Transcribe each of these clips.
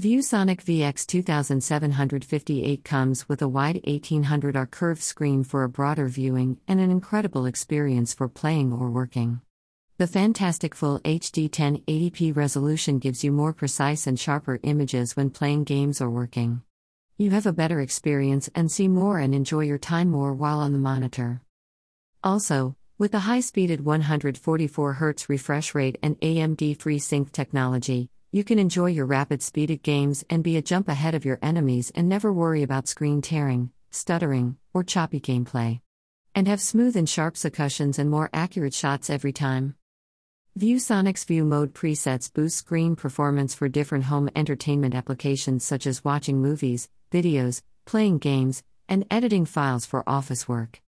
ViewSonic VX 2758 comes with a wide 1800R curved screen for a broader viewing and an incredible experience for playing or working. The fantastic full HD 1080p resolution gives you more precise and sharper images when playing games or working. You have a better experience and see more and enjoy your time more while on the monitor. Also, with the high speeded 144Hz refresh rate and AMD FreeSync technology, you can enjoy your rapid speeded games and be a jump ahead of your enemies and never worry about screen tearing, stuttering, or choppy gameplay. And have smooth and sharp succussions and more accurate shots every time. ViewSonic's View Mode presets boost screen performance for different home entertainment applications such as watching movies, videos, playing games, and editing files for office work.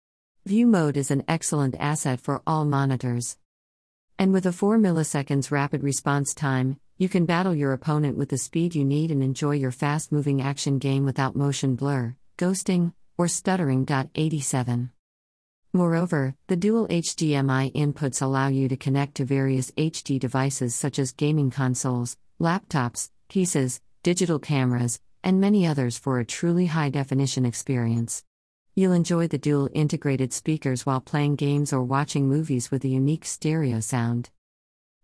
View Mode is an excellent asset for all monitors. And with a 4 milliseconds rapid response time, you can battle your opponent with the speed you need and enjoy your fast moving action game without motion blur, ghosting, or stuttering. 87. Moreover, the dual HDMI inputs allow you to connect to various HD devices such as gaming consoles, laptops, PCs, digital cameras, and many others for a truly high definition experience. You'll enjoy the dual integrated speakers while playing games or watching movies with a unique stereo sound.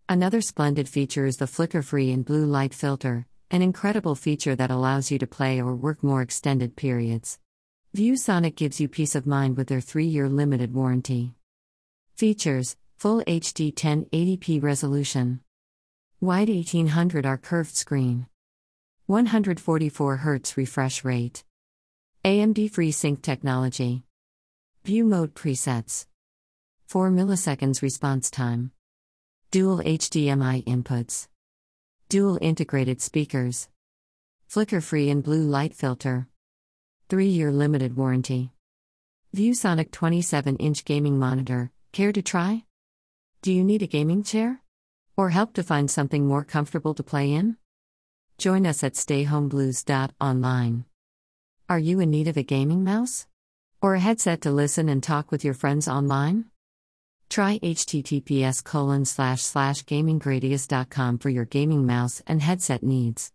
Another splendid feature is the flicker free and blue light filter, an incredible feature that allows you to play or work more extended periods. ViewSonic gives you peace of mind with their 3 year limited warranty. Features Full HD 1080p resolution, wide 1800R curved screen, 144Hz refresh rate, AMD FreeSync technology, View mode presets, 4 milliseconds response time. Dual HDMI inputs. Dual integrated speakers. Flicker free and blue light filter. 3 year limited warranty. ViewSonic 27 inch gaming monitor. Care to try? Do you need a gaming chair? Or help to find something more comfortable to play in? Join us at stayhomeblues.online. Are you in need of a gaming mouse? Or a headset to listen and talk with your friends online? Try https colon slash slash for your gaming mouse and headset needs.